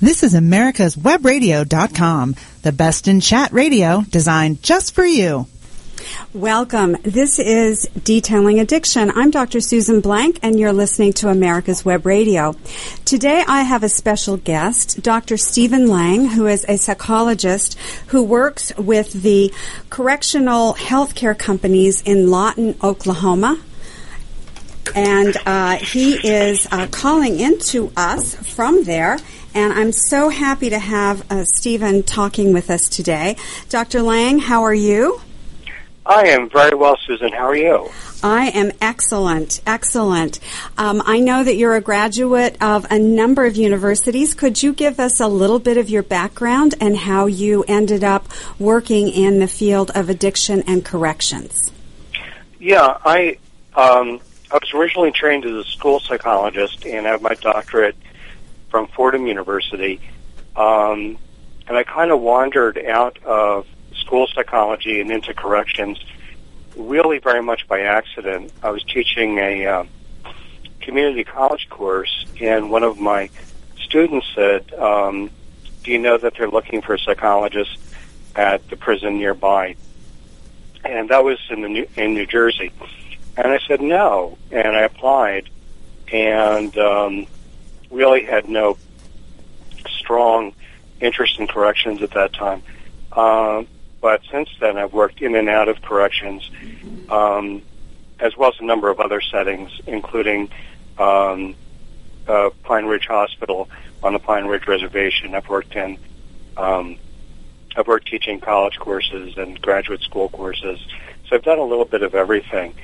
This is America's Webradio.com, the best in chat radio designed just for you. Welcome. This is Derailing Addiction. I'm Dr. Susan Blank, and you're listening to America's Web Radio. Today I have a special guest, Dr. Stephen Lang, who is a psychologist who works with the correctional healthcare companies in Lawton, Oklahoma. And uh, he is uh, calling into us from there. And I'm so happy to have uh, Stephen talking with us today. Dr. Lang, how are you? I am very well, Susan. How are you? I am excellent, excellent. Um, I know that you're a graduate of a number of universities. Could you give us a little bit of your background and how you ended up working in the field of addiction and corrections? Yeah, I um, I was originally trained as a school psychologist and I have my doctorate from Fordham University. Um, and I kind of wandered out of school psychology and into corrections really very much by accident. I was teaching a uh, community college course, and one of my students said, um, Do you know that they're looking for a psychologist at the prison nearby? And that was in, the New, in New Jersey. And I said no, and I applied, and um, really had no strong interest in corrections at that time. Uh, but since then, I've worked in and out of corrections, um, as well as a number of other settings, including um, uh, Pine Ridge Hospital on the Pine Ridge Reservation. I've worked in, um, I've worked teaching college courses and graduate school courses. So I've done a little bit of everything,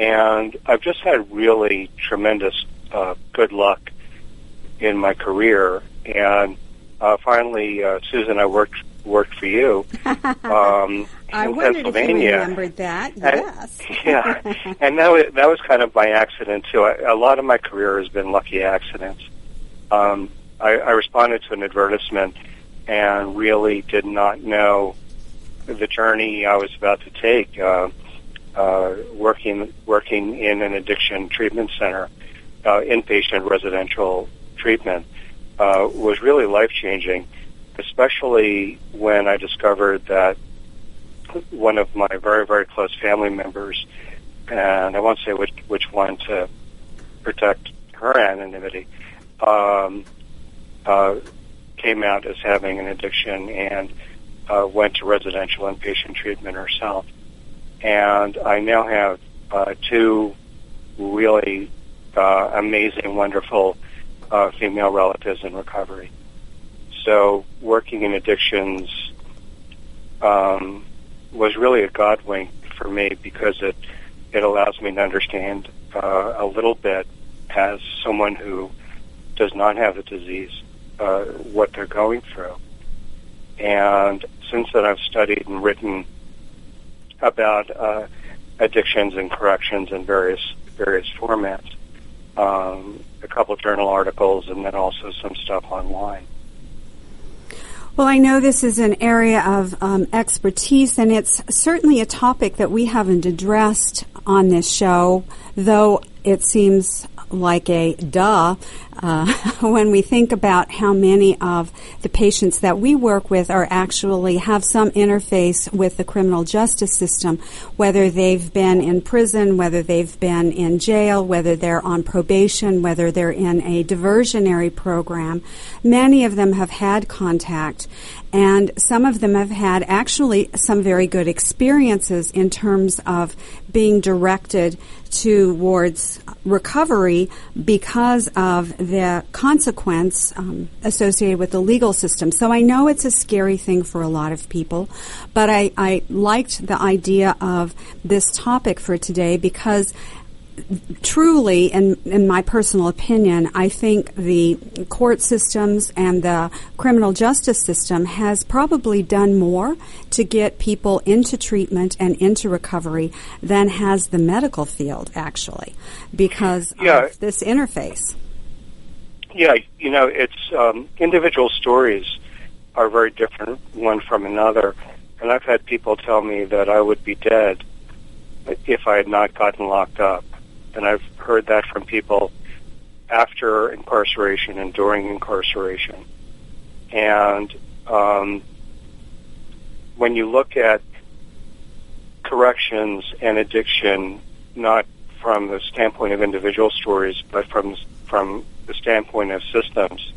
and I've just had really tremendous uh, good luck in my career. And uh, finally, uh, Susan, I worked worked for you um, I in wondered if you Pennsylvania. remembered that. Yes. yeah, and that was, that was kind of by accident too. I, a lot of my career has been lucky accidents. Um, I, I responded to an advertisement and really did not know the journey I was about to take. Uh, uh, working working in an addiction treatment center, uh, inpatient residential treatment, uh, was really life changing especially when I discovered that one of my very, very close family members, and I won't say which, which one to protect her anonymity, um, uh, came out as having an addiction and uh, went to residential inpatient treatment herself. And I now have uh, two really uh, amazing, wonderful uh, female relatives in recovery. So working in addictions um, was really a God wink for me because it it allows me to understand uh, a little bit as someone who does not have the disease uh, what they're going through. And since then, I've studied and written about uh, addictions and corrections in various various formats. Um, a couple of journal articles, and then also some stuff online. Well, I know this is an area of um, expertise, and it's certainly a topic that we haven't addressed on this show, though it seems like a duh uh, when we think about how many of the patients that we work with are actually have some interface with the criminal justice system, whether they've been in prison, whether they've been in jail, whether they're on probation, whether they're in a diversionary program. Many of them have had contact, and some of them have had actually some very good experiences in terms of being directed towards recovery because of the consequence um, associated with the legal system. So I know it's a scary thing for a lot of people, but I, I liked the idea of this topic for today because truly, in, in my personal opinion, I think the court systems and the criminal justice system has probably done more to get people into treatment and into recovery than has the medical field, actually, because Yeah. of this interface. Yeah, you know, it's um, individual stories are very different one from another, and I've had people tell me that I would be dead if I had not gotten locked up, and I've heard that from people after incarceration and during incarceration. And um, when you look at corrections and addiction, not from the standpoint of individual stories, but from from the standpoint of systems,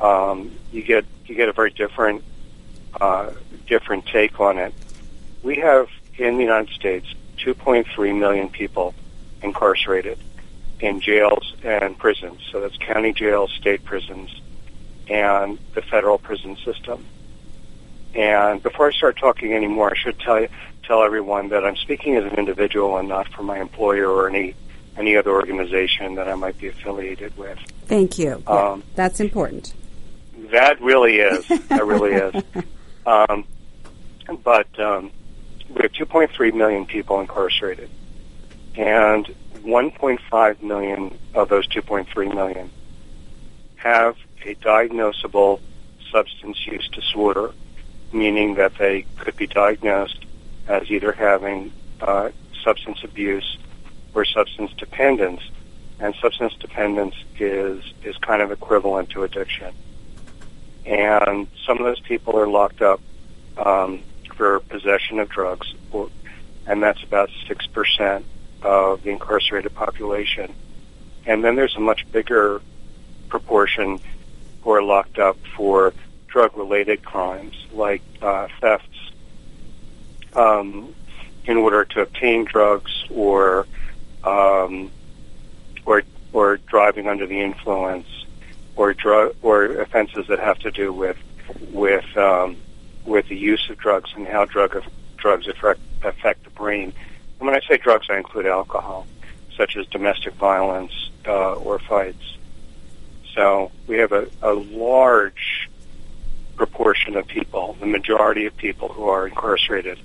um, you get you get a very different uh, different take on it. We have in the United States 2.3 million people incarcerated in jails and prisons. So that's county jails, state prisons, and the federal prison system. And before I start talking anymore, I should tell you, tell everyone that I'm speaking as an individual and not for my employer or any any other organization that I might be affiliated with. Thank you. Um, yeah, that's important. That really is. That really is. Um, but um, we have 2.3 million people incarcerated, and 1.5 million of those 2.3 million have a diagnosable substance use disorder, meaning that they could be diagnosed as either having uh, substance abuse or substance dependence, and substance dependence is is kind of equivalent to addiction. And some of those people are locked up um, for possession of drugs, or, and that's about six percent of the incarcerated population. And then there's a much bigger proportion who are locked up for drug-related crimes like uh, thefts um, in order to obtain drugs or um, or or driving under the influence or drug or offenses that have to do with with um, with the use of drugs and how drug drugs affect affect the brain. And when I say drugs, I include alcohol, such as domestic violence uh, or fights. So we have a, a large proportion of people, the majority of people who are incarcerated,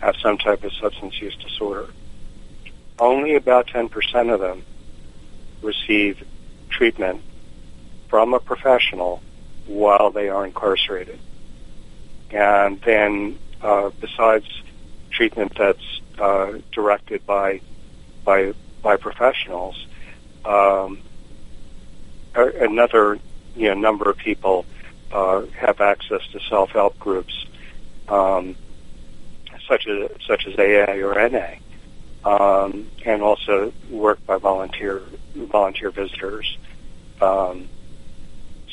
have some type of substance use disorder. Only about 10% of them receive treatment from a professional while they are incarcerated. And then, uh, besides treatment that's uh, directed by by by professionals, um, another you know number of people uh, have access to self help groups, um, such as such as AA or NA, um, and also work by volunteer volunteer visitors. Um,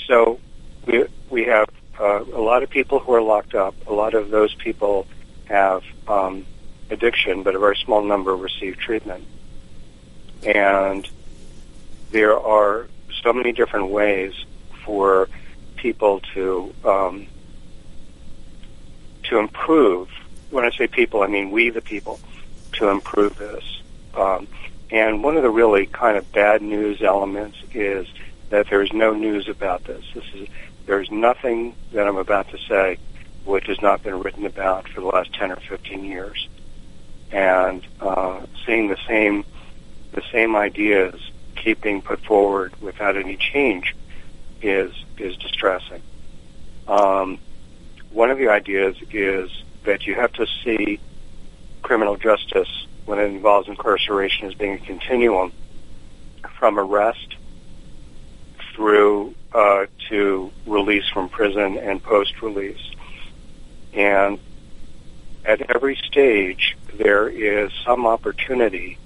so we we have uh, a lot of people who are locked up. A lot of those people have um, addiction, but a very small number receive treatment. And there are so many different ways for people to um, to improve. When I say people, I mean we, the people, to improve this. Um, and one of the really kind of bad news elements is that there is no news about this. This is there's nothing that I'm about to say which has not been written about for the last 10 or 15 years. And uh, seeing the same the same ideas keep being put forward without any change is is distressing. Um, one of the ideas is that you have to see criminal justice when it involves incarceration as being a continuum from arrest through uh, to release from prison and post-release. And at every stage, there is some opportunity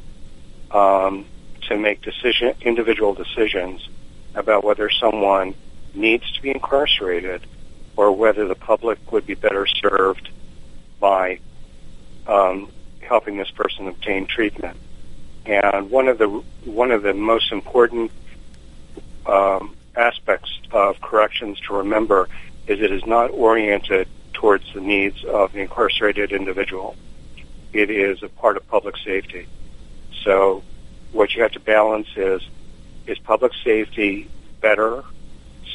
um, to make decision, individual decisions about whether someone needs to be incarcerated or whether the public would be better served by um, helping this person obtain treatment. And one of the one of the most important um, aspects of corrections to remember is it is not oriented towards the needs of the incarcerated individual. It is a part of public safety. So what you have to balance is is public safety better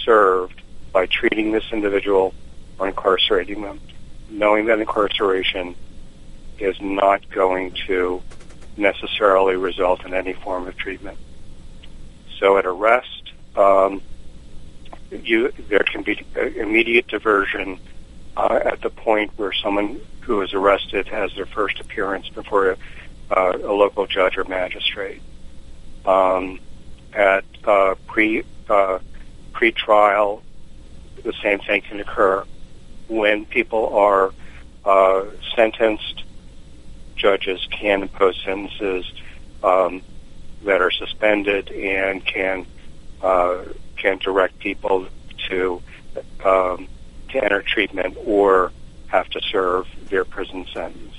served by treating this individual or incarcerating them, knowing that incarceration is not going to necessarily result in any form of treatment. So at arrest, um, you, there can be immediate diversion uh, at the point where someone who is arrested has their first appearance before a, uh, a local judge or magistrate. Um, at uh, pre uh, pre-trial, the same thing can occur when people are uh, sentenced. Judges can impose sentences um, that are suspended and can uh, can direct people to um, to enter treatment or have to serve their prison sentence.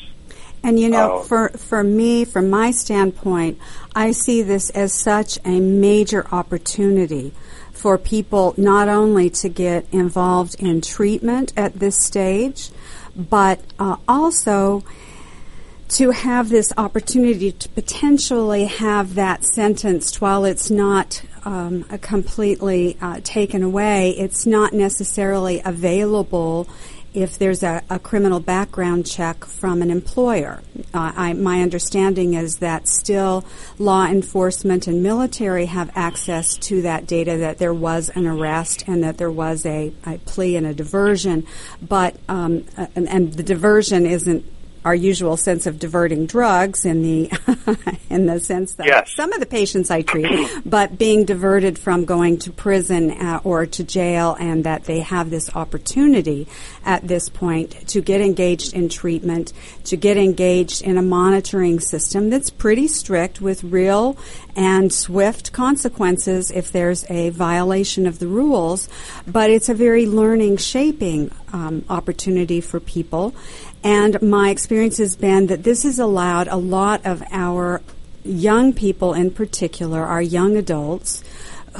And you know, uh, for for me, from my standpoint, I see this as such a major opportunity for people not only to get involved in treatment at this stage, but uh, also to have this opportunity to potentially have that sentenced while it's not um, completely uh, taken away, it's not necessarily available if there's a, a, criminal background check from an employer. Uh, I, my understanding is that still law enforcement and military have access to that data that there was an arrest and that there was a, a plea and a diversion, but um, and, and the diversion isn't our usual sense of diverting drugs in the in the sense that yes. some of the patients I treat, but being diverted from going to prison uh, or to jail, and that they have this opportunity at this point to get engaged in treatment, to get engaged in a monitoring system that's pretty strict with real and swift consequences if there's a violation of the rules. But it's a very learning, shaping um, opportunity for people. And my experience has been that this has allowed a lot of our young people, in particular, our young adults,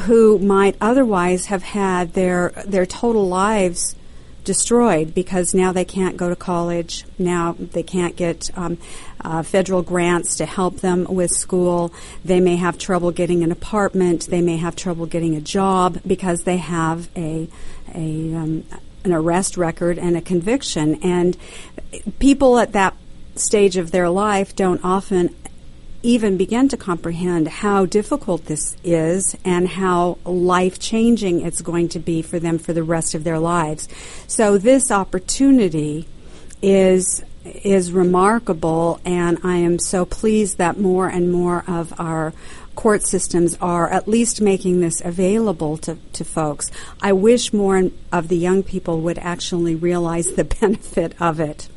who might otherwise have had their their total lives destroyed because now they can't go to college. Now they can't get um, uh, federal grants to help them with school. They may have trouble getting an apartment. They may have trouble getting a job because they have a a um, an arrest record and a conviction. And people at that stage of their life don't often even begin to comprehend how difficult this is and how life changing it's going to be for them for the rest of their lives. So this opportunity is is remarkable and I am so pleased that more and more of our court systems are at least making this available to, to folks. I wish more of the young people would actually realize the benefit of it,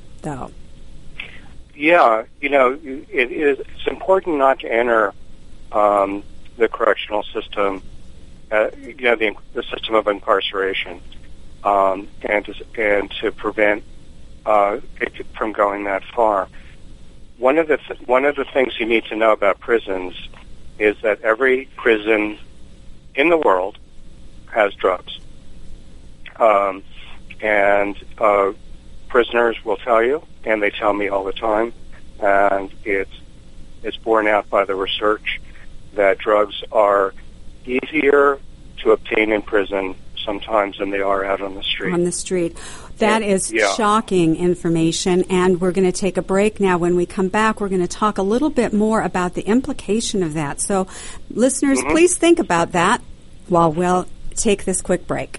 Yeah, you know, it is. It's important not to enter um, the correctional system, uh, you know, the, the system of incarceration, um, and to, and to prevent uh, it from going that far. One of the th- one of the things you need to know about prisons is that every prison in the world has drugs. Um, and uh, prisoners will tell you, and they tell me all the time, and it's it's borne out by the research that drugs are easier to obtain in prison sometimes than they are out on the street. On the street. That is yeah. shocking information, and we're going to take a break now. When we come back, we're going to talk a little bit more about the implication of that. So, listeners, mm-hmm. please think about that while we'll take this quick break.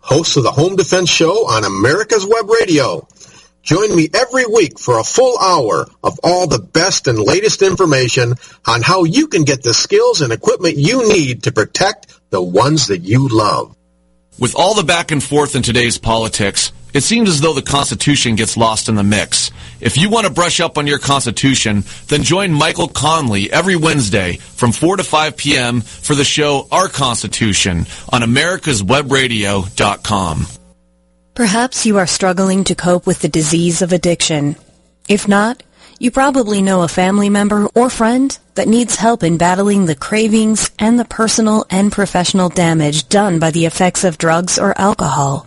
host of the Home Defense Show on America's Web Radio. Join me every week for a full hour of all the best and latest information on how you can get the skills and equipment you need to protect the ones that you love. With all the back and forth in today's politics, it seems as though the Constitution gets lost in the mix. If you want to brush up on your Constitution, then join Michael Conley every Wednesday from 4 to 5 p.m. for the show Our Constitution on americaswebradio.com. Perhaps you are struggling to cope with the disease of addiction. If not, you probably know a family member or friend that needs help in battling the cravings and the personal and professional damage done by the effects of drugs or alcohol.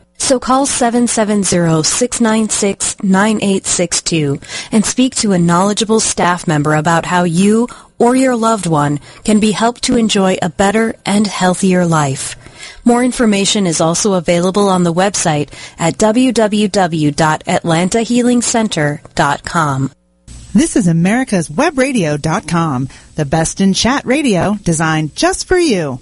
So call 770-696-9862 and speak to a knowledgeable staff member about how you or your loved one can be helped to enjoy a better and healthier life. More information is also available on the website at www.atlantahealingcenter.com. This is America's Webradio.com, the best in chat radio designed just for you.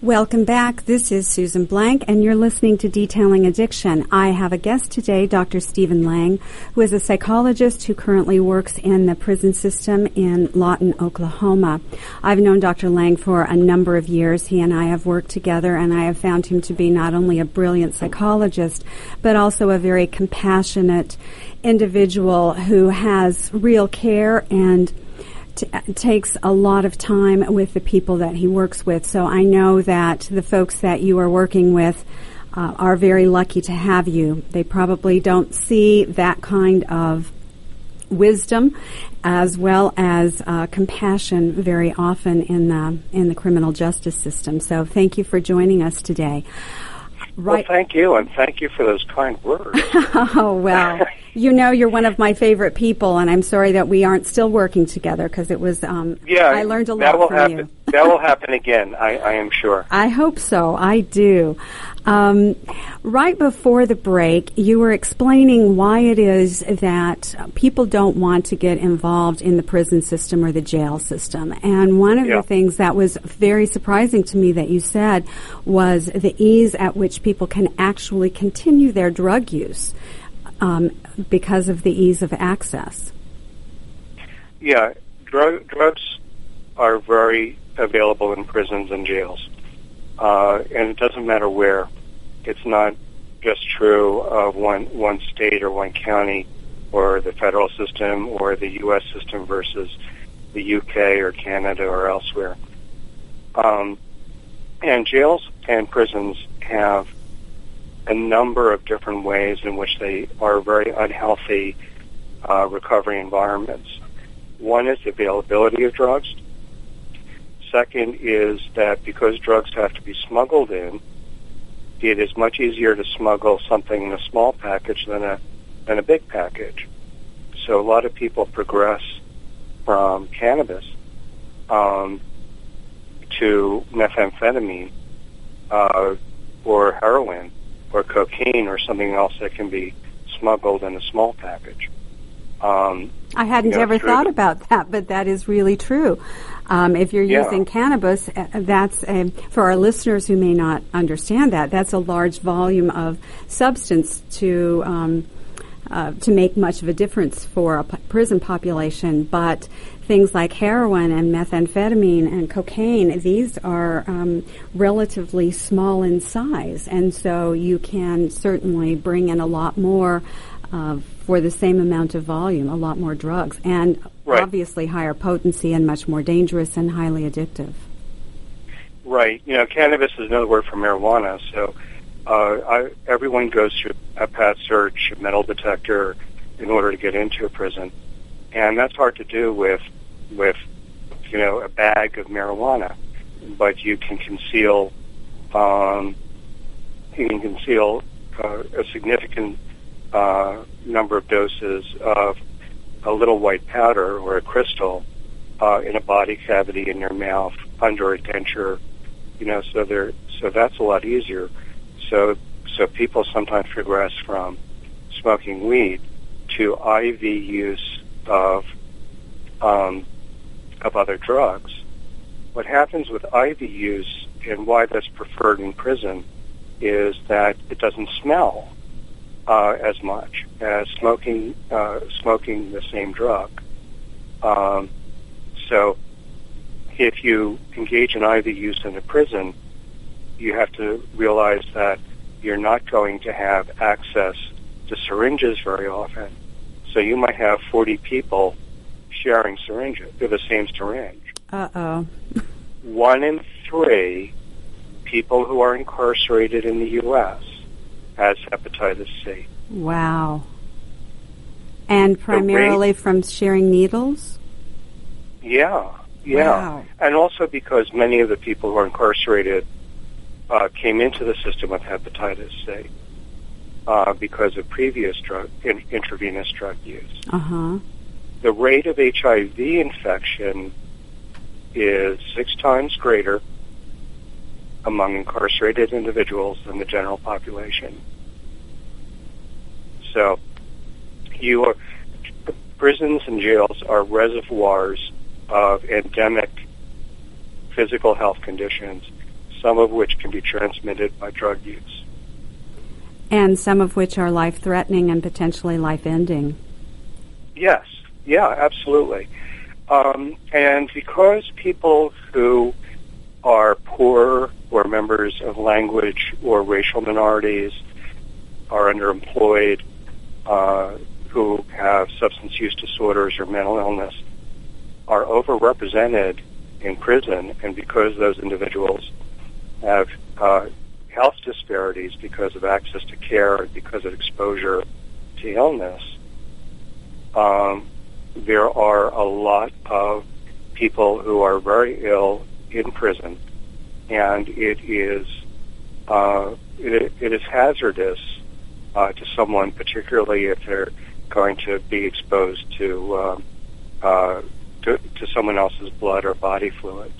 Welcome back. This is Susan Blank, and you're listening to Derailing Addiction. I have a guest today, Dr. Stephen Lang, who is a psychologist who currently works in the prison system in Lawton, Oklahoma. I've known Dr. Lang for a number of years. He and I have worked together, and I have found him to be not only a brilliant psychologist, but also a very compassionate individual who has real care and t- takes a lot of time with the people that he works with. So I know that the folks that you are working with uh, are very lucky to have you. They probably don't see that kind of wisdom as well as uh, compassion very often in the in the criminal justice system. So thank you for joining us today. Right. Well, thank you, and thank you for those kind words. oh well, you know you're one of my favorite people, and I'm sorry that we aren't still working together because it was. Um, yeah, I learned a lot from happen. you. that will happen again. I, I am sure. I hope so. I do. Um, right before the break, you were explaining why it is that people don't want to get involved in the prison system or the jail system. And one of yeah. the things that was very surprising to me that you said was the ease at which people can actually continue their drug use um, because of the ease of access. Yeah, drug, drugs are very available in prisons and jails. Uh, and it doesn't matter where. It's not just true of one one state or one county or the federal system or the U.S. system versus the U.K. or Canada or elsewhere. Um, and jails and prisons have a number of different ways in which they are very unhealthy uh, recovery environments. One is the availability of drugs. Second is that because drugs have to be smuggled in, it is much easier to smuggle something in a small package than a than a big package. So a lot of people progress from cannabis um, to methamphetamine uh, or heroin or cocaine or something else that can be smuggled in a small package. Um, I hadn't you know, ever thought about that, but that is really true. Um, if you're yeah. using cannabis, uh, that's a, for our listeners who may not understand that. That's a large volume of substance to um, uh, to make much of a difference for a p- prison population. But things like heroin and methamphetamine and cocaine, these are um, relatively small in size, and so you can certainly bring in a lot more. Uh, for the same amount of volume, a lot more drugs, and right. obviously higher potency and much more dangerous and highly addictive. Right. You know, cannabis is another word for marijuana. So uh, I, everyone goes through a pat search, a metal detector, in order to get into a prison, and that's hard to do with with you know a bag of marijuana. But you can conceal um, you can conceal uh, a significant uh, number of doses of a little white powder or a crystal uh, in a body cavity in your mouth under a denture, you know, so there, so that's a lot easier. So, so people sometimes progress from smoking weed to IV use of um, of other drugs. What happens with IV use and why that's preferred in prison is that it doesn't smell uh, as much as smoking uh, smoking the same drug. Um, so if you engage in IV use in a prison, you have to realize that you're not going to have access to syringes very often. So you might have 40 people sharing syringes, the same syringe. Uh oh. One in three people who are incarcerated in the U.S. has hepatitis C. Wow. And primarily from sharing needles? Yeah, yeah. Wow. And also because many of the people who are incarcerated uh, came into the system with hepatitis C uh, because of previous drug in, intravenous drug use. Uh huh. The rate of HIV infection is six times greater among incarcerated individuals than the general population. So, you are, prisons and jails are reservoirs of endemic physical health conditions, some of which can be transmitted by drug use. And some of which are life threatening and potentially life ending. Yes, yeah, absolutely. Um, and because people who are poor or members of language or racial minorities are underemployed, uh, who have substance use disorders or mental illness, are overrepresented in prison, and because those individuals have uh, health disparities because of access to care because of exposure to illness, um, there are a lot of people who are very ill in prison, and it is uh, it, it is hazardous uh, to someone, particularly if they're going to be exposed to, um, uh, to to someone else's blood or body fluids.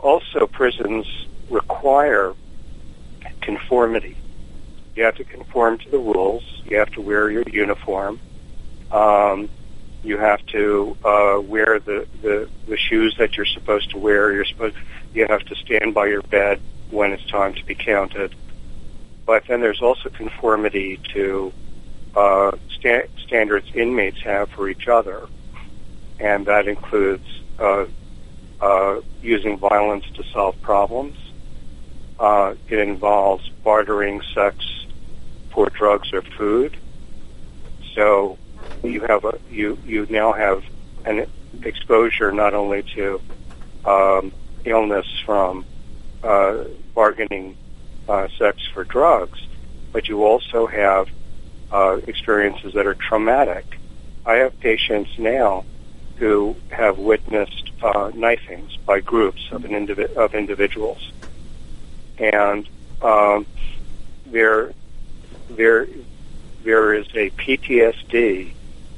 Also, prisons require conformity. You have to conform to the rules. You have to wear your uniform. Um, you have to uh, wear the, the, the shoes that you're supposed to wear. You're supposed you have to stand by your bed when it's time to be counted. But then there's also conformity to uh, sta- standards inmates have for each other, and that includes uh, uh, using violence to solve problems. Uh, it involves bartering sex for drugs or food. So you have a you you now have an exposure not only to um, illness from uh, bargaining uh, sex for drugs, but you also have uh, experiences that are traumatic. I have patients now who have witnessed uh, knifings by groups of an indivi- of individuals, and um, there there there is a PTSD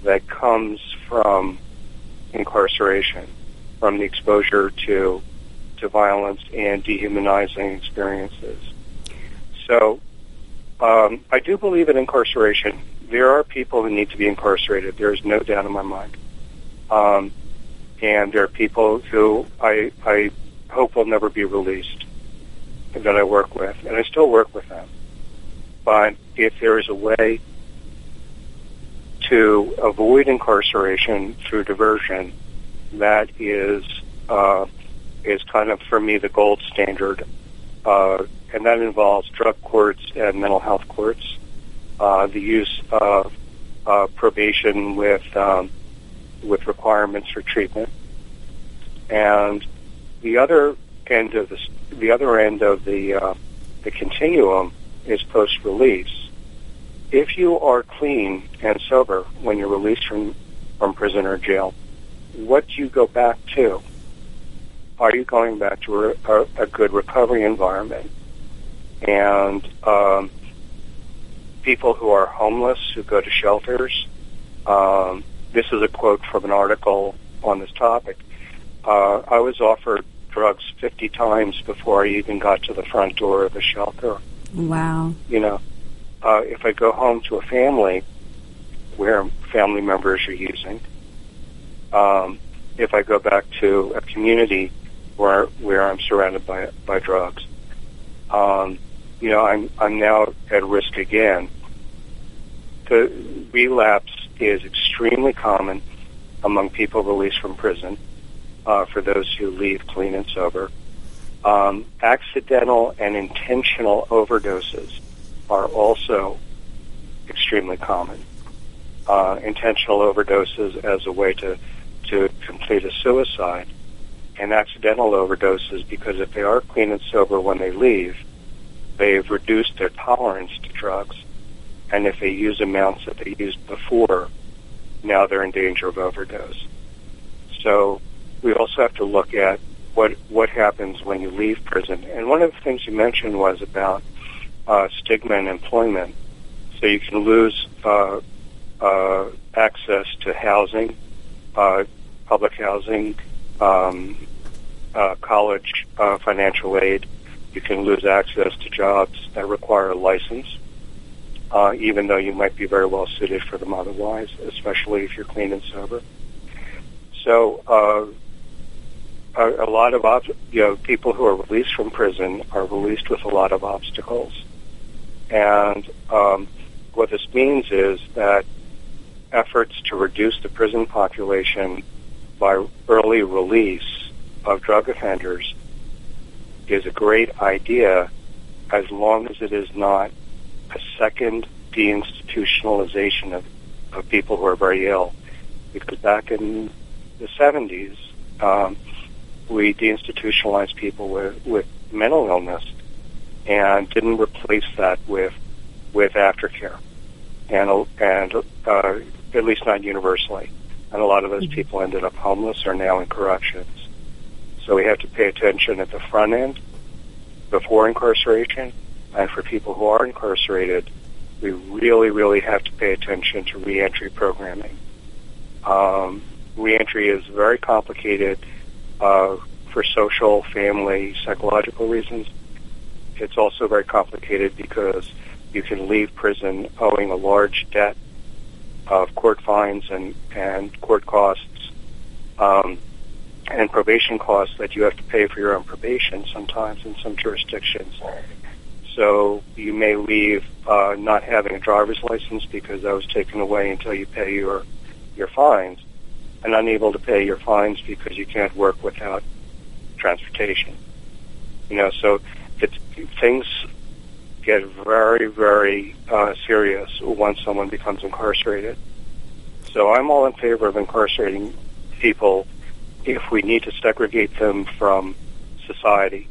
that comes from incarceration, from the exposure to to violence and dehumanizing experiences. So, um, I do believe in incarceration. There are people who need to be incarcerated. There is no doubt in my mind. Um, and there are people who I I hope will never be released that I work with, and I still work with them. But if there is a way to avoid incarceration through diversion, that is uh, is kind of for me the gold standard, uh, and that involves drug courts and mental health courts, uh, the use of uh, probation with um, with requirements for treatment, and the other end of the the other end of the uh, the continuum is post release if you are clean and sober when you're released from, from prison or jail, what do you go back to? Are you going back to a, a good recovery environment? And um, people who are homeless, who go to shelters, um, this is a quote from an article on this topic. Uh, I was offered drugs 50 times before I even got to the front door of the shelter. Wow. You know, uh, if I go home to a family where family members are using, um, if I go back to a community where where I'm surrounded by by drugs, um, you know, I'm I'm now at risk again. The relapse is extremely common among people released from prison, uh, for those who leave clean and sober. Um, accidental and intentional overdoses are also extremely common. Uh, intentional overdoses as a way to, to complete a suicide, and accidental overdoses because if they are clean and sober when they leave, they've reduced their tolerance to drugs, and if they use amounts that they used before, now they're in danger of overdose. So we also have to look at what what happens when you leave prison. And one of the things you mentioned was about uh, stigma and employment. So you can lose uh, uh, access to housing, uh, public housing, um, uh, college uh, financial aid. You can lose access to jobs that require a license, uh, even though you might be very well suited for them otherwise, especially if you're clean and sober. So uh, a, a lot of ob- you know people who are released from prison are released with a lot of obstacles, and um, what this means is that efforts to reduce the prison population by early release of drug offenders is a great idea as long as it is not a second deinstitutionalization of, of people who are very ill. Because back in the 70s, um, we deinstitutionalized people with, with mental illness and didn't replace that with with aftercare, and and uh, at least not universally. And a lot of those people ended up homeless or now in corrections. So we have to pay attention at the front end before incarceration, and for people who are incarcerated, we really, really have to pay attention to reentry programming. Um, reentry is very complicated uh, for social, family, psychological reasons. It's also very complicated because you can leave prison owing a large debt of court fines and, and court costs um, and probation costs that you have to pay for your own probation sometimes in some jurisdictions. So you may leave uh, not having a driver's license because that was taken away until you pay your your fines, and unable to pay your fines because you can't work without transportation. You know, so things get very, very uh, serious once someone becomes incarcerated. So I'm all in favor of incarcerating people if we need to segregate them from society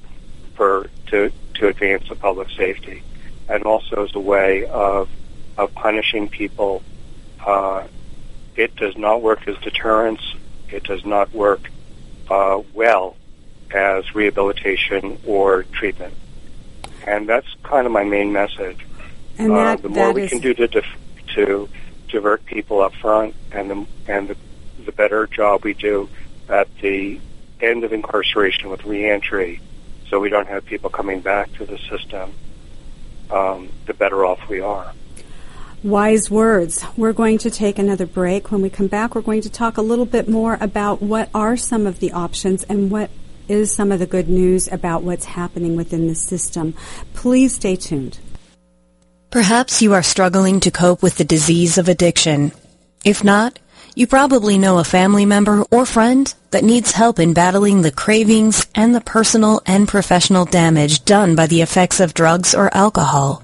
for to to advance the public safety, and also as a way of of punishing people. Uh, it does not work as deterrence. It does not work uh, well as rehabilitation or treatment. And that's kind of my main message. And that, uh, the more we is- can do to dif- to divert people up front, and the and the, the better job we do at the end of incarceration with reentry, so we don't have people coming back to the system, um, the better off we are. Wise words. We're going to take another break. When we come back, we're going to talk a little bit more about what are some of the options and what is some of the good news about what's happening within the system. Please stay tuned. Perhaps you are struggling to cope with the disease of addiction. If not, you probably know a family member or friend that needs help in battling the cravings and the personal and professional damage done by the effects of drugs or alcohol.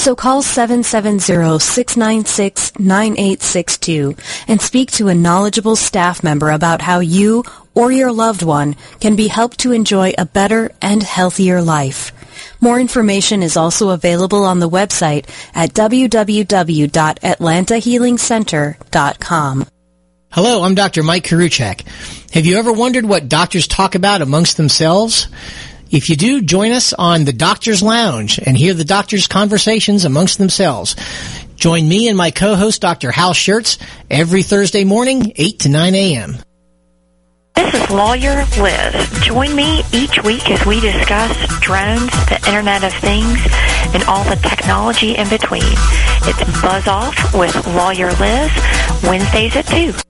So call 770-696-9862 and speak to a knowledgeable staff member about how you or your loved one can be helped to enjoy a better and healthier life. More information is also available on the website at www.atlantahealingcenter.com. Hello, I'm Dr. Mike Karuchak. Have you ever wondered what doctors talk about amongst themselves? If you do, join us on the Doctor's Lounge and hear the doctors' conversations amongst themselves. Join me and my co-host, Dr. Hal Scherz, every Thursday morning, 8 to 9 a.m. This is Lawyer Liz. Join me each week as we discuss drones, the Internet of Things, and all the technology in between. It's Buzz Off with Lawyer Liz, Wednesdays at 2.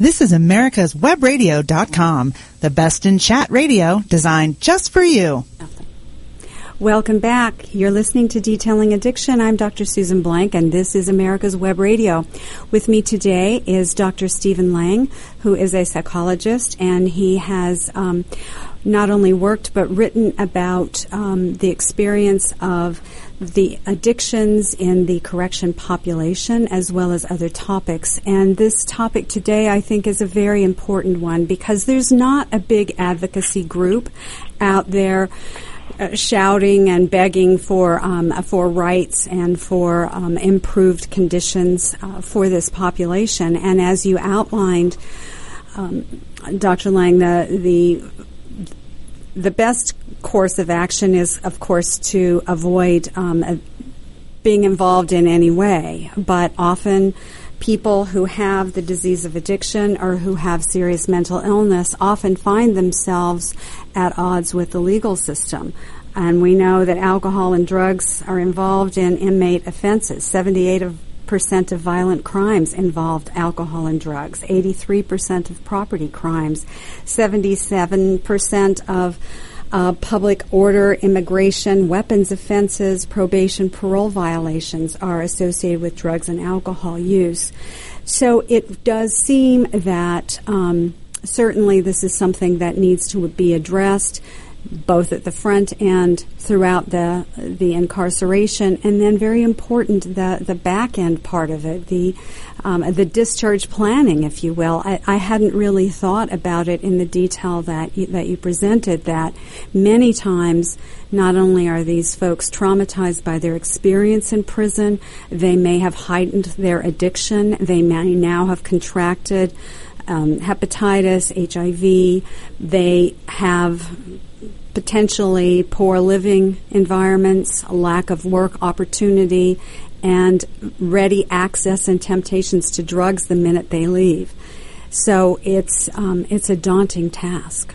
This is America's Webradio.com, the best in chat radio designed just for you. Welcome back. You're listening to Derailing Addiction. I'm Dr. Susan Blank, and this is America's Web Radio. With me today is Dr. Stephen Lang, who is a psychologist, and he has um, not only worked but written about um, the experience of the addictions in the correction population as well as other topics. And this topic today, I think, is a very important one because there's not a big advocacy group out there. Uh, shouting and begging for um, for rights and for um, improved conditions uh, for this population, and as you outlined, um, Dr. Lang, the the the best course of action is, of course, to avoid um, being involved in any way. But often, people who have the disease of addiction or who have serious mental illness often find themselves at odds with the legal system. And we know that alcohol and drugs are involved in inmate offenses. 78 of percent of violent crimes involved alcohol and drugs, 83% of property crimes, 77% of uh, public order, immigration, weapons offenses, probation, parole violations are associated with drugs and alcohol use. So it does seem that um, certainly this is something that needs to be addressed both at the front and throughout the the incarceration, and then very important the the back end part of it, the um, the discharge planning, if you will. I, I, hadn't really thought about it in the detail that you, that you presented. That many times, not only are these folks traumatized by their experience in prison, they may have heightened their addiction. They may now have contracted. Um, hepatitis, HIV, they have potentially poor living environments, lack of work opportunity, and ready access and temptations to drugs the minute they leave. So it's um, it's a daunting task.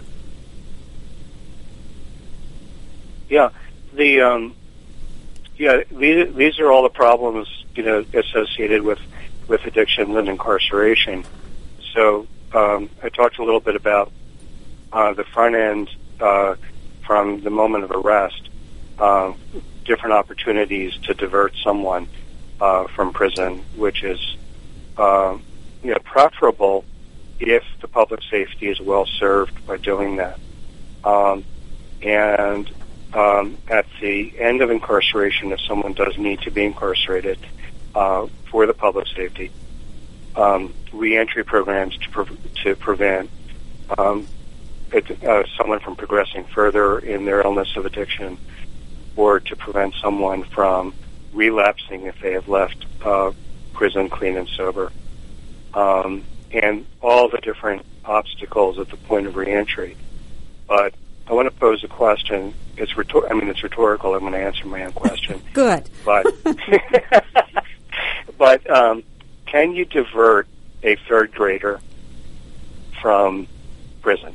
Yeah, the um, yeah these, these are all the problems you know associated with with addiction and incarceration. So um, I talked a little bit about uh, the front end uh, from the moment of arrest, uh, different opportunities to divert someone uh, from prison, which is uh, you know, preferable if the public safety is well served by doing that. Um, and um, at the end of incarceration, if someone does need to be incarcerated uh, for the public safety, um, reentry programs to, pre- to prevent um, uh, someone from progressing further in their illness of addiction or to prevent someone from relapsing if they have left uh, prison clean and sober. Um, and all the different obstacles at the point of reentry. But I want to pose a question. It's rhetor- I mean, it's rhetorical. I'm going to answer my own question. Good. But, but um, can you divert a third grader from prison?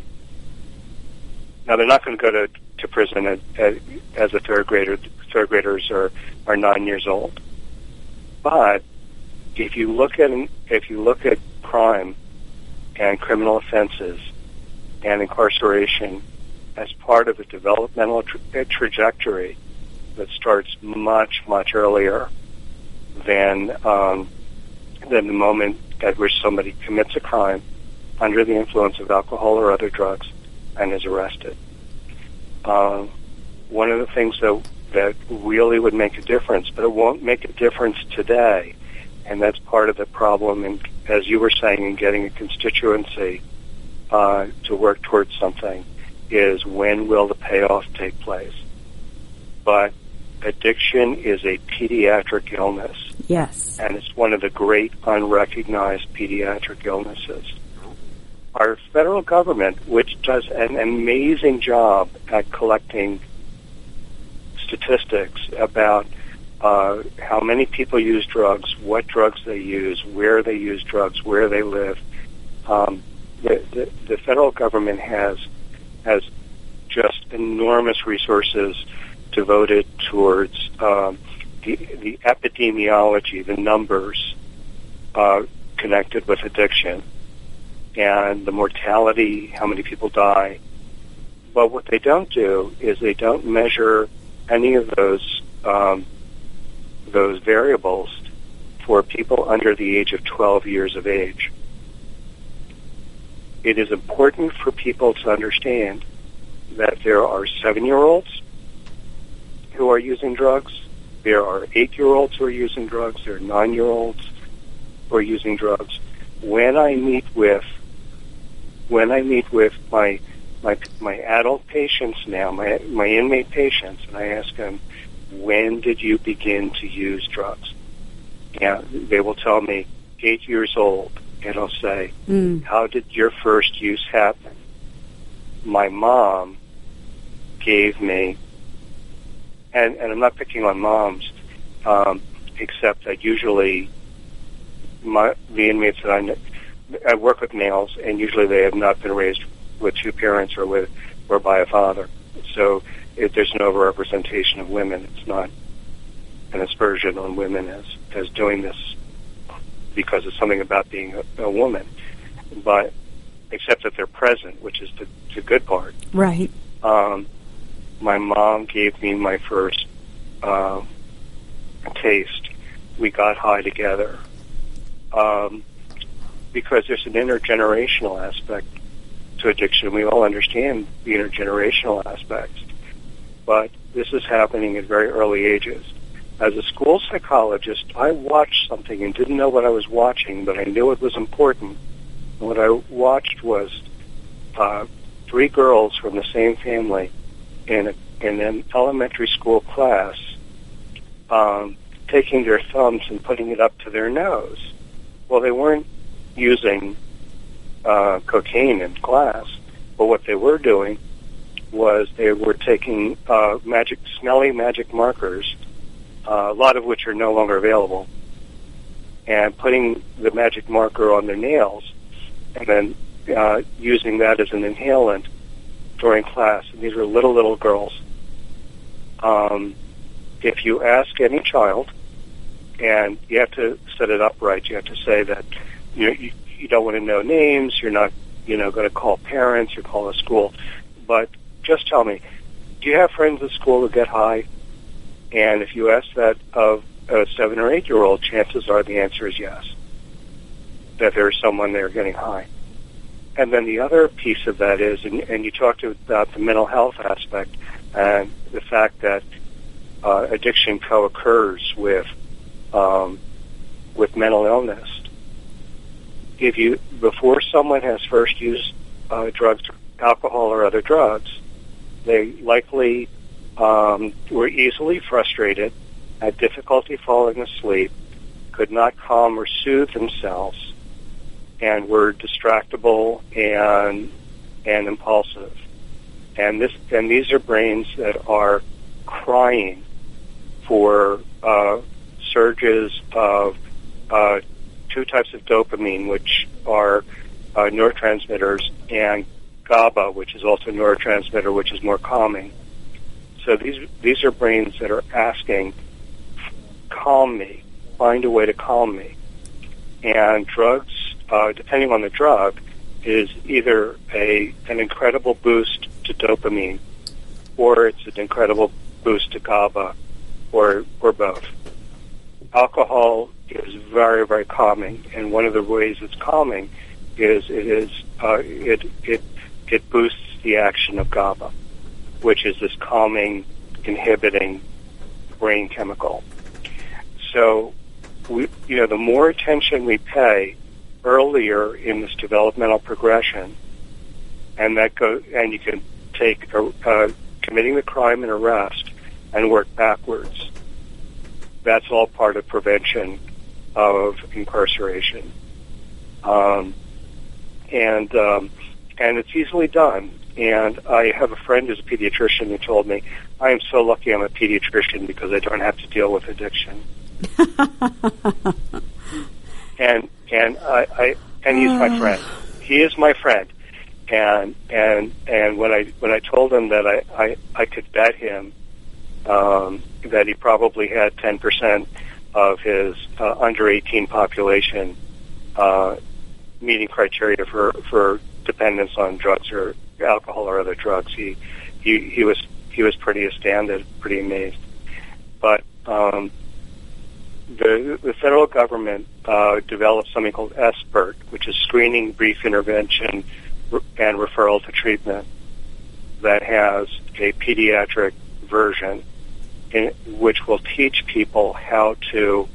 Now they're not going to go to to prison as, as a third grader. Third graders are are nine years old. But if you look at if you look at crime and criminal offenses and incarceration as part of a developmental tra- trajectory, that starts much, much earlier than um, than the moment at which somebody commits a crime under the influence of alcohol or other drugs and is arrested. Um, one of the things that that really would make a difference, but it won't make a difference today, and that's part of the problem. And as you were saying, in getting a constituency uh, to work towards something, is when will the payoff take place? But addiction is a pediatric illness. Yes. And it's one of the great unrecognized pediatric illnesses. Our federal government, which does an amazing job at collecting statistics about uh, how many people use drugs, what drugs they use, where they use drugs, where they live. Um, the, the, the federal government has has just enormous resources devoted towards um, the, the epidemiology, the numbers uh, connected with addiction, and the mortality, how many people die. But what they don't do is they don't measure any of those um, those variables for people under the age of 12 years of age. It is important for people to understand that there are seven-year-olds who are using drugs, there are eight-year-olds who are using drugs, there are nine-year-olds who are using drugs. When I meet with when I meet with my my my adult patients now, my my inmate patients, and I ask them, when did you begin to use drugs? And they will tell me eight years old, and I'll say, Mm. how did your first use happen? My mom gave me, and and I'm not picking on moms, um, except that usually my the inmates that I know, I work with males, and usually they have not been raised with two parents or with or by a father. So if there's an overrepresentation of women. It's not an aspersion on women as as doing this because it's something about being a, a woman, but except that they're present, which is the, the good part. Right. Um, my mom gave me my first uh, taste. We got high together um, because there's an intergenerational aspect to addiction. We all understand the intergenerational aspects, but this is happening at very early ages. As a school psychologist, I watched something and didn't know what I was watching, but I knew it was important. And what I watched was uh, three girls from the same family in, a, in an elementary school class um, taking their thumbs and putting it up to their nose. Well, they weren't using uh, cocaine in class, but what they were doing was they were taking uh, magic, smelly magic markers, uh, a lot of which are no longer available, and putting the magic marker on their nails, and then uh, using that as an inhalant during class. And these were little, little girls. Um, if you ask any child, and you have to set it up right, you have to say that you, you, you don't want to know names, you're not, you know, going to call parents or call a school, but just tell me, do you have friends at school that get high? And if you ask that of a seven or eight year old, chances are the answer is yes, that there is someone there getting high. And then the other piece of that is, and, and you talked about the mental health aspect and the fact that uh, addiction co-occurs with um, with mental illness. If you before someone has first used uh, drugs, alcohol, or other drugs, they likely um, were easily frustrated, had difficulty falling asleep, could not calm or soothe themselves, and were distractible and and impulsive. And this and these are brains that are crying for uh, surges of uh, two types of dopamine, which are uh, neurotransmitters, and GABA, which is also a neurotransmitter, which is more calming. So these these are brains that are asking, calm me, find a way to calm me. And drugs, uh, depending on the drug, is either a an incredible boost to dopamine, or it's an incredible boost to GABA, or or both. Alcohol is very very calming, and one of the ways it's calming is it is uh, it it it boosts the action of GABA, which is this calming, inhibiting brain chemical. So, we, you know, the more attention we pay earlier in this developmental progression, and that go, and you can take a, uh, committing the crime and arrest and work backwards. That's all part of prevention of incarceration. Um, and um, and it's easily done. And I have a friend who's a pediatrician who told me, I am so lucky I'm a pediatrician because I don't have to deal with addiction. and and I, I and he's my friend. He is my friend. And and and when I when I told him that I I, I could bet him um, that he probably had ten percent of his uh, under eighteen population uh, meeting criteria for for dependence on drugs or alcohol or other drugs. He he he was he was pretty astounded, pretty amazed. But um, the the federal government uh, developed something called SBIRT, which is screening, brief intervention, and referral to treatment. That has a pediatric version, in, which will teach people how to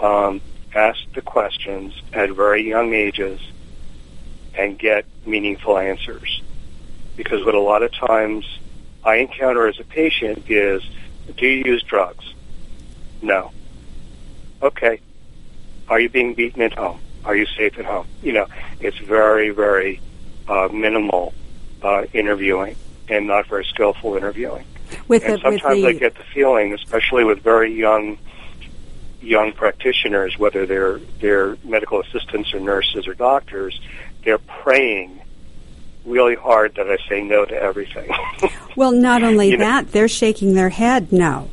um, ask the questions at very young ages and get meaningful answers. Because what a lot of times I encounter as a patient is, do you use drugs? No. Okay. Are you being beaten at home? Are you safe at home? You know, it's very, very uh, minimal uh, interviewing and not very skillful interviewing. With and the, sometimes the, I get the feeling, especially with very young young practitioners, whether they're they're medical assistants or nurses or doctors, they're praying really hard that I say no to everything. well, not only You know- that, they're shaking their head no.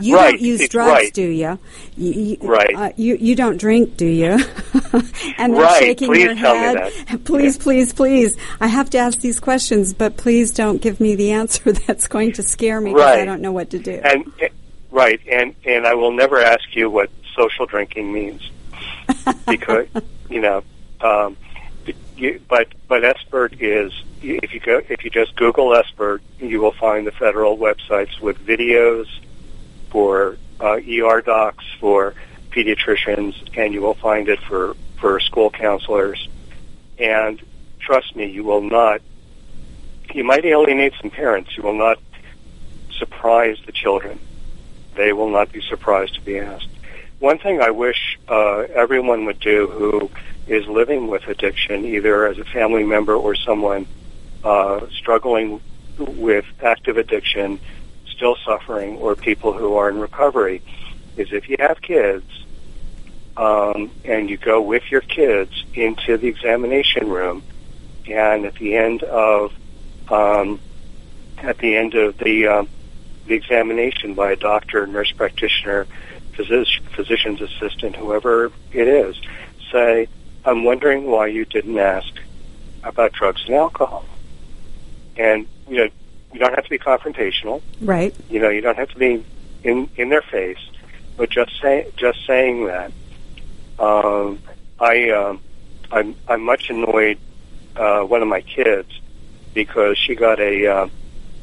You Right, don't use it's drugs, right. do you? you, you Right. Uh, you you don't drink, do you? and they're Right, shaking please me head. that. Please, please, please. I have to ask these questions, but please don't give me the answer that's going to scare me because I don't know what to do. and right, and and I will never ask you what social drinking means because you know. Um, you, but but SBIRT is if you go if you just Google SBIRT, you will find the federal websites with videos for uh, ER docs for pediatricians, and you will find it for for school counselors. And trust me, you will not. You might alienate some parents. You will not surprise the children. They will not be surprised to be asked. One thing I wish uh, everyone would do who is living with addiction, either as a family member or someone uh, struggling with active addiction, still suffering, or people who are in recovery, is if you have kids um, and you go with your kids into the examination room, and at the end of um, at the end of the um, the examination by a doctor, nurse practitioner, physic- physician's assistant, whoever it is, say, I'm wondering why you didn't ask about drugs and alcohol. And, you know, you don't have to be confrontational. right. You know, you don't have to be in, in their face, but just say, just saying that. Um, I, um, I'm, I'm much annoyed, uh, one of my kids because she got a, uh,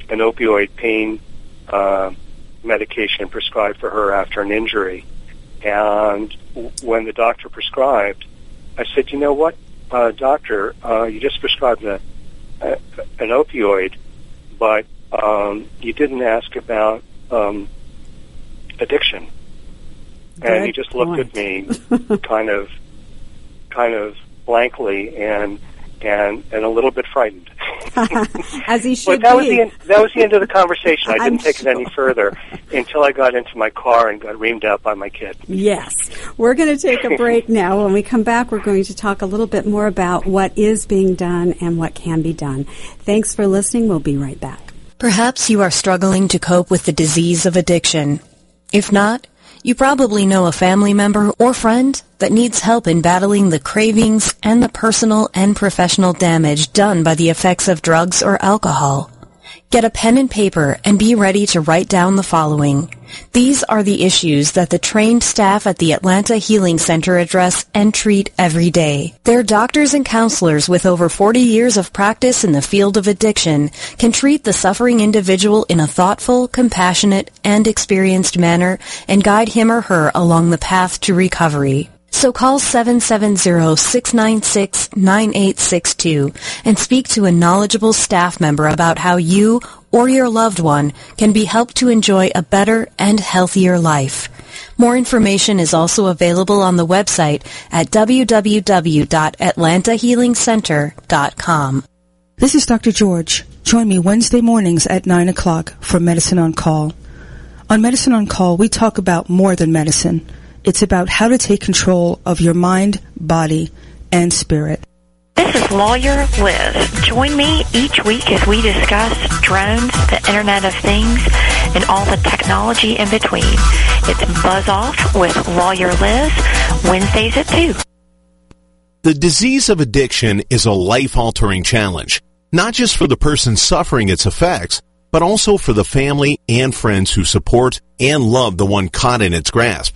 an opioid pain, uh, medication prescribed for her after an injury. And w- when the doctor prescribed, I said, you know what, uh, doctor, uh, you just prescribed a, a, an opioid, but um, you didn't ask about um, addiction. and Good he just looked at me, kind of, kind of blankly, and and and a little bit frightened. As he should But that was be. the end, that was the end of the conversation. I I'm didn't take it any further until I got into my car and got reamed out by my kid. Yes. We're going to take a break now. When we come back, we're going to talk a little bit more about what is being done and what can be done. Thanks for listening. We'll be right back. Perhaps you are struggling to cope with the disease of addiction. If not, you probably know a family member or friend that needs help in battling the cravings and the personal and professional damage done by the effects of drugs or alcohol. Get a pen and paper and be ready to write down the following. These are the issues that the trained staff at the Atlanta Healing Center address and treat every day. Their doctors and counselors with over 40 years of practice in the field of addiction can treat the suffering individual in a thoughtful, compassionate, and experienced manner and guide him or her along the path to recovery. So call 770-696-9862 and speak to a knowledgeable staff member about how you or your loved one can be helped to enjoy a better and healthier life. More information is also available on the website at www.atlantahealingcenter.com. This is Dr. George. Join me Wednesday mornings at 9 o'clock for Medicine on Call. On Medicine on Call, we talk about more than medicine. It's about how to take control of your mind, body, and spirit. This is Lawyer Liz. Join me each week as we discuss drones, the Internet of Things, and all the technology in between. It's Buzz Off with Lawyer Liz, Wednesdays at 2. The disease of addiction is a life-altering challenge, not just for the person suffering its effects, but also for the family and friends who support and love the one caught in its grasp.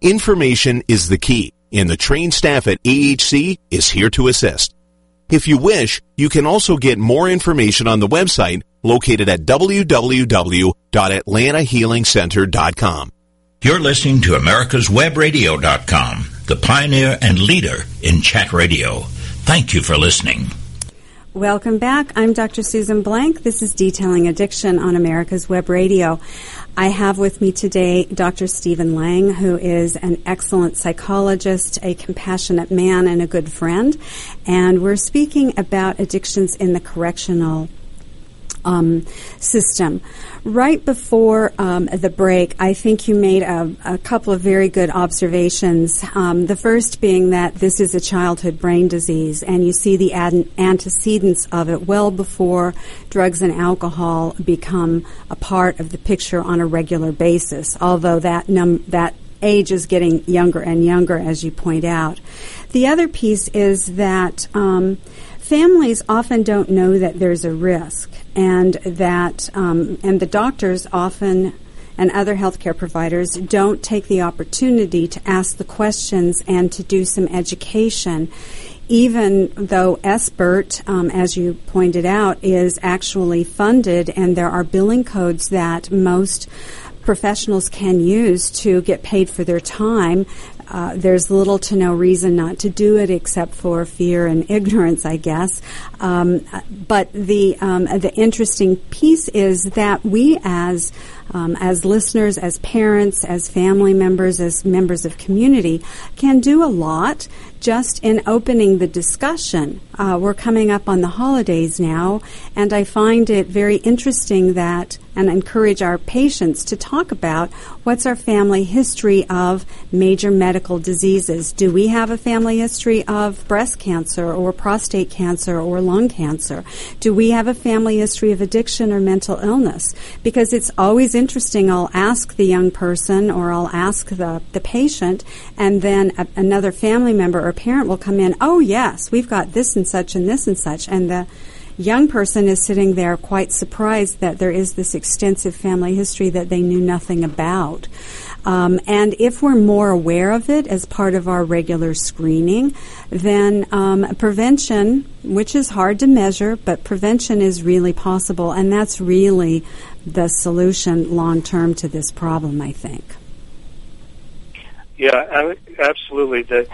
Information is the key, and the trained staff at AHC is here to assist. If you wish, you can also get more information on the website located at www.atlantahealingcenter.com. You're listening to America's America'sWebRadio.com, the pioneer and leader in chat radio. Thank you for listening. Welcome back. I'm Dr. Susan Blank. This is Derailing Addiction on America's Web Radio. I have with me today Dr. Stephen Lang, who is an excellent psychologist, a compassionate man, and a good friend. And we're speaking about addictions in the correctional um, system. Right before um, the break, I think you made a, a couple of very good observations. Um, the first being that this is a childhood brain disease, and you see the ad- antecedents of it well before drugs and alcohol become a part of the picture on a regular basis. Although that num- that age is getting younger and younger, as you point out. The other piece is that um, families often don't know that there's a risk and that um, and the doctors often and other healthcare providers don't take the opportunity to ask the questions and to do some education. Even though SBIRT, um, as you pointed out, is actually funded and there are billing codes that most professionals can use to get paid for their time, uh, there's little to no reason not to do it except for fear and ignorance, I guess. Um, but the um, the interesting piece is that we as um, as listeners, as parents, as family members, as members of community, can do a lot just in opening the discussion. Uh, we're coming up on the holidays now, and I find it very interesting that, and encourage our patients to talk about what's our family history of major medical diseases. Do we have a family history of breast cancer or prostate cancer or lung cancer? Do we have a family history of addiction or mental illness? Because it's always interesting. I'll ask the young person or I'll ask the, the patient, and then a, another family member or parent will come in, oh, yes, we've got this and such and this and such. And the young person is sitting there quite surprised that there is this extensive family history that they knew nothing about. Um, and if we're more aware of it as part of our regular screening, then um, prevention, which is hard to measure, but prevention is really possible, and that's really the solution long term to this problem, I think. Yeah, absolutely. The,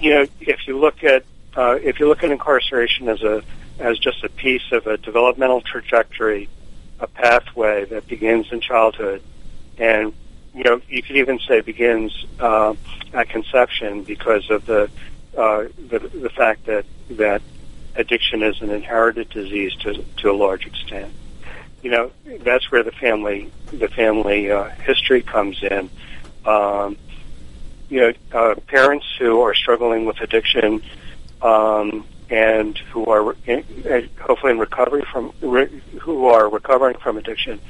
you know, if you look at uh, if you look at incarceration as a as just a piece of a developmental trajectory, a pathway that begins in childhood, and you know, you could even say begins uh, at conception because of the, uh, the the fact that that addiction is an inherited disease to to a large extent. You know, that's where the family the family uh, history comes in. Um, you know, uh, parents who are struggling with addiction um, and who are in, uh, hopefully in recovery from re, who are recovering from addiction,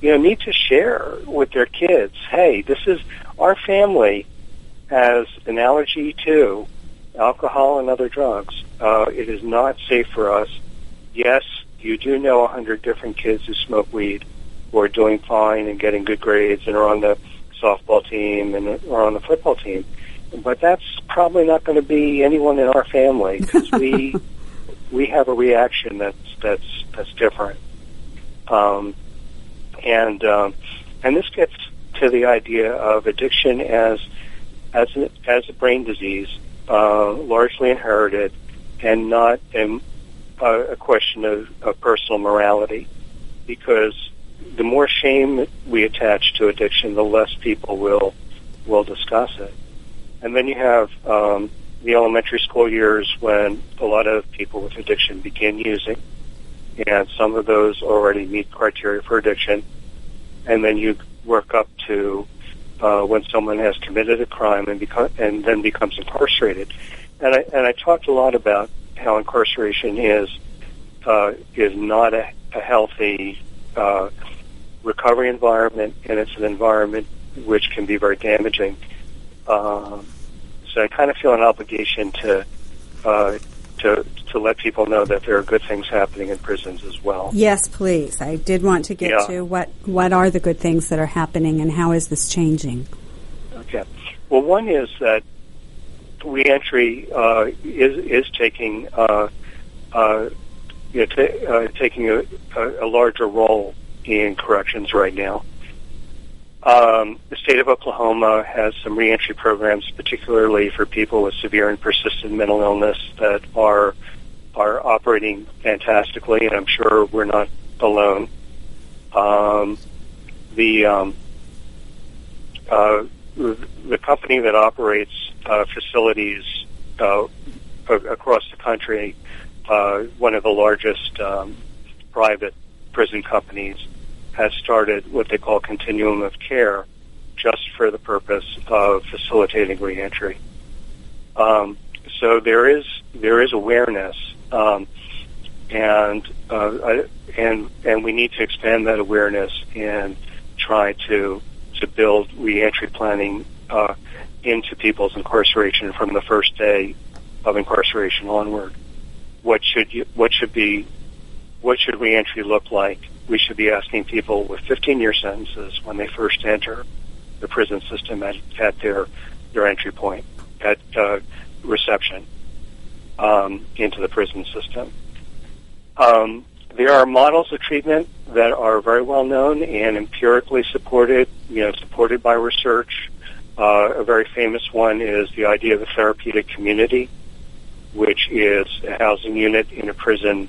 you know, need to share with their kids. Hey, this is our family has an allergy to alcohol and other drugs. Uh, it is not safe for us. Yes, you do know a hundred different kids who smoke weed who are doing fine and getting good grades and are on the softball team and are on the football team. But that's probably not going to be anyone in our family because we we have a reaction that's that's that's different. Um, and um, and this gets to the idea of addiction as as a, as a brain disease, uh, largely inherited, and not a, a question of, of personal morality, because the more shame we attach to addiction, the less people will will discuss it. And then you have um, the elementary school years when a lot of people with addiction begin using, and some of those already meet criteria for addiction. And then you work up to uh, when someone has committed a crime and become and then becomes incarcerated. And I and I talked a lot about how incarceration is uh, is not a, a healthy uh, recovery environment, and it's an environment which can be very damaging. Um, so I kind of feel an obligation to uh, to to let people know that there are good things happening in prisons as well. Yes, please. I did want to get Yeah. to what what are the good things that are happening and how is this changing? Okay. Well, one is that reentry uh, is is taking uh, uh, you know, ta- uh, taking a, a, a larger role in corrections right now. Um, the state of Oklahoma has some reentry programs, particularly for people with severe and persistent mental illness, that are are operating fantastically, and I'm sure we're not alone. Um, the um, uh, the company that operates uh, facilities uh, across the country, uh, one of the largest um, private prison companies, has started what they call continuum of care, just for the purpose of facilitating reentry. Um, so there is there is awareness, um, and uh, I, and and we need to expand that awareness and try to to build reentry planning uh, into people's incarceration from the first day of incarceration onward. What should you, what should be what should reentry look like? We should be asking people with 15-year sentences when they first enter the prison system at, at their their entry point at uh, reception um, into the prison system. Um, there are models of treatment that are very well known and empirically supported, you know, supported by research. Uh, a very famous one is the idea of a therapeutic community, which is a housing unit in a prison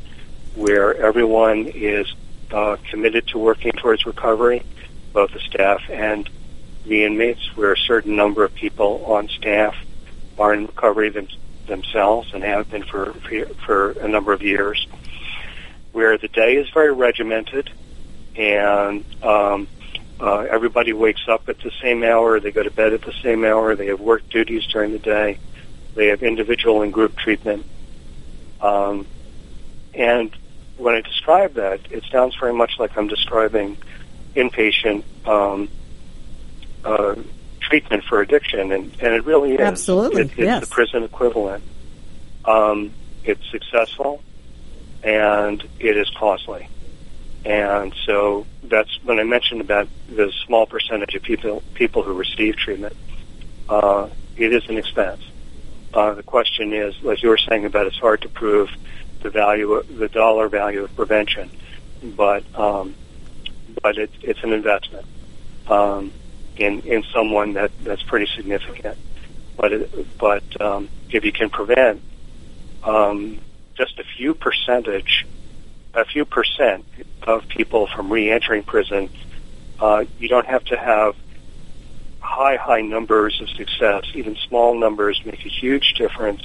where everyone is uh, committed to working towards recovery, both the staff and the inmates, where a certain number of people on staff are in recovery them, themselves and have been for, for for a number of years where the day is very regimented and um, uh, everybody wakes up at the same hour, they go to bed at the same hour, they have work duties during the day, they have individual and group treatment. Um, and when I describe that, it sounds very much like I'm describing inpatient um, uh, treatment for addiction, and, and it really is. Absolutely, It- it's yes. the prison equivalent. Um, it's successful, and it is costly. And so that's when I mentioned about the small percentage of people people who receive treatment. Uh, it is an expense. Uh, the question is, as you were saying about, it's hard to prove the value, the dollar value of prevention, but um, but it, it's an investment um, in in someone that that's pretty significant. But it, but um, if you can prevent um, just a few percentage, a few percent of people from re-entering prison, uh, you don't have to have high, high numbers of success. Even small numbers make a huge difference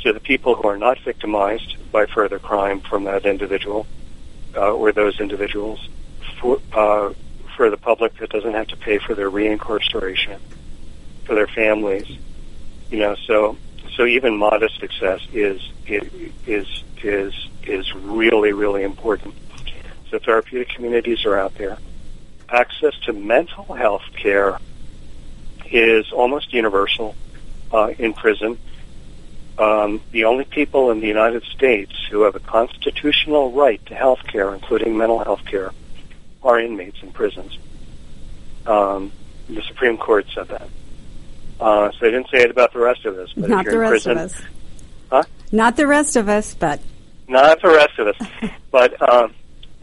to the people who are not victimized by further crime from that individual, uh, or those individuals for uh, for the public that doesn't have to pay for their reincarceration, for their families. You know, so so even modest success is is is is really really important. So therapeutic communities are out there. Access to mental health care is almost universal uh, in prison. Um, the only people in the United States who have a constitutional right to health care, including mental health care, are inmates in prisons. Um, the Supreme Court said that. Uh, so they didn't say it about the rest of us. But Not the rest prison, of us. Huh? Not the rest of us, but Not the rest of us. but um,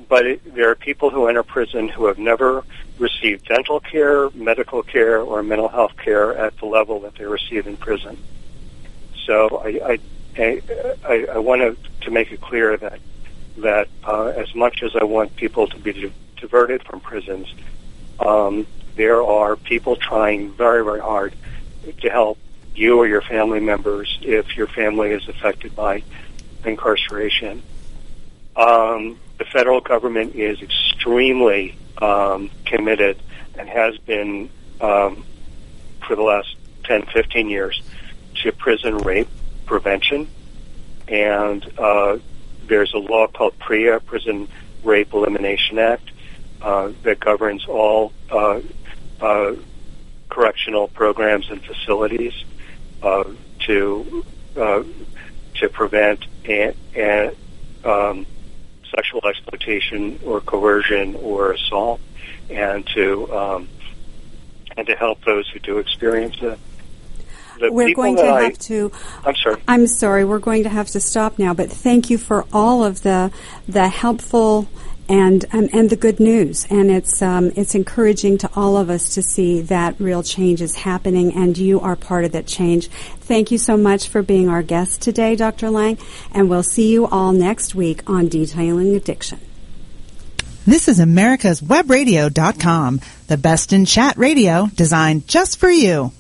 but it, there are people who enter prison who have never received dental care, medical care, or mental health care at the level that they receive in prison. So I I, I, I, want to, to make it clear that that uh, as much as I want people to be di- diverted from prisons, um, there are people trying very very hard to help you or your family members if your family is affected by incarceration. Um, the federal government is extremely um, committed and has been um, for the last 10, 15 years to prison rape prevention. And uh, there's a law called PREA, Prison Rape Elimination Act, uh, that governs all uh, uh, correctional programs and facilities uh, to uh, to prevent and, and um, sexual exploitation or coercion or assault, and to um, and to help those who do experience it. The we're going to I- have to. I'm sorry. I'm sorry. We're going to have to stop now. But thank you for all of the the helpful and and, and the good news. And it's um, it's encouraging to all of us to see that real change is happening, and you are part of that change. Thank you so much for being our guest today, Dr. Lang. And we'll see you all next week on Derailing Addiction. This is America's Webradio.com, the best in chat radio designed just for you.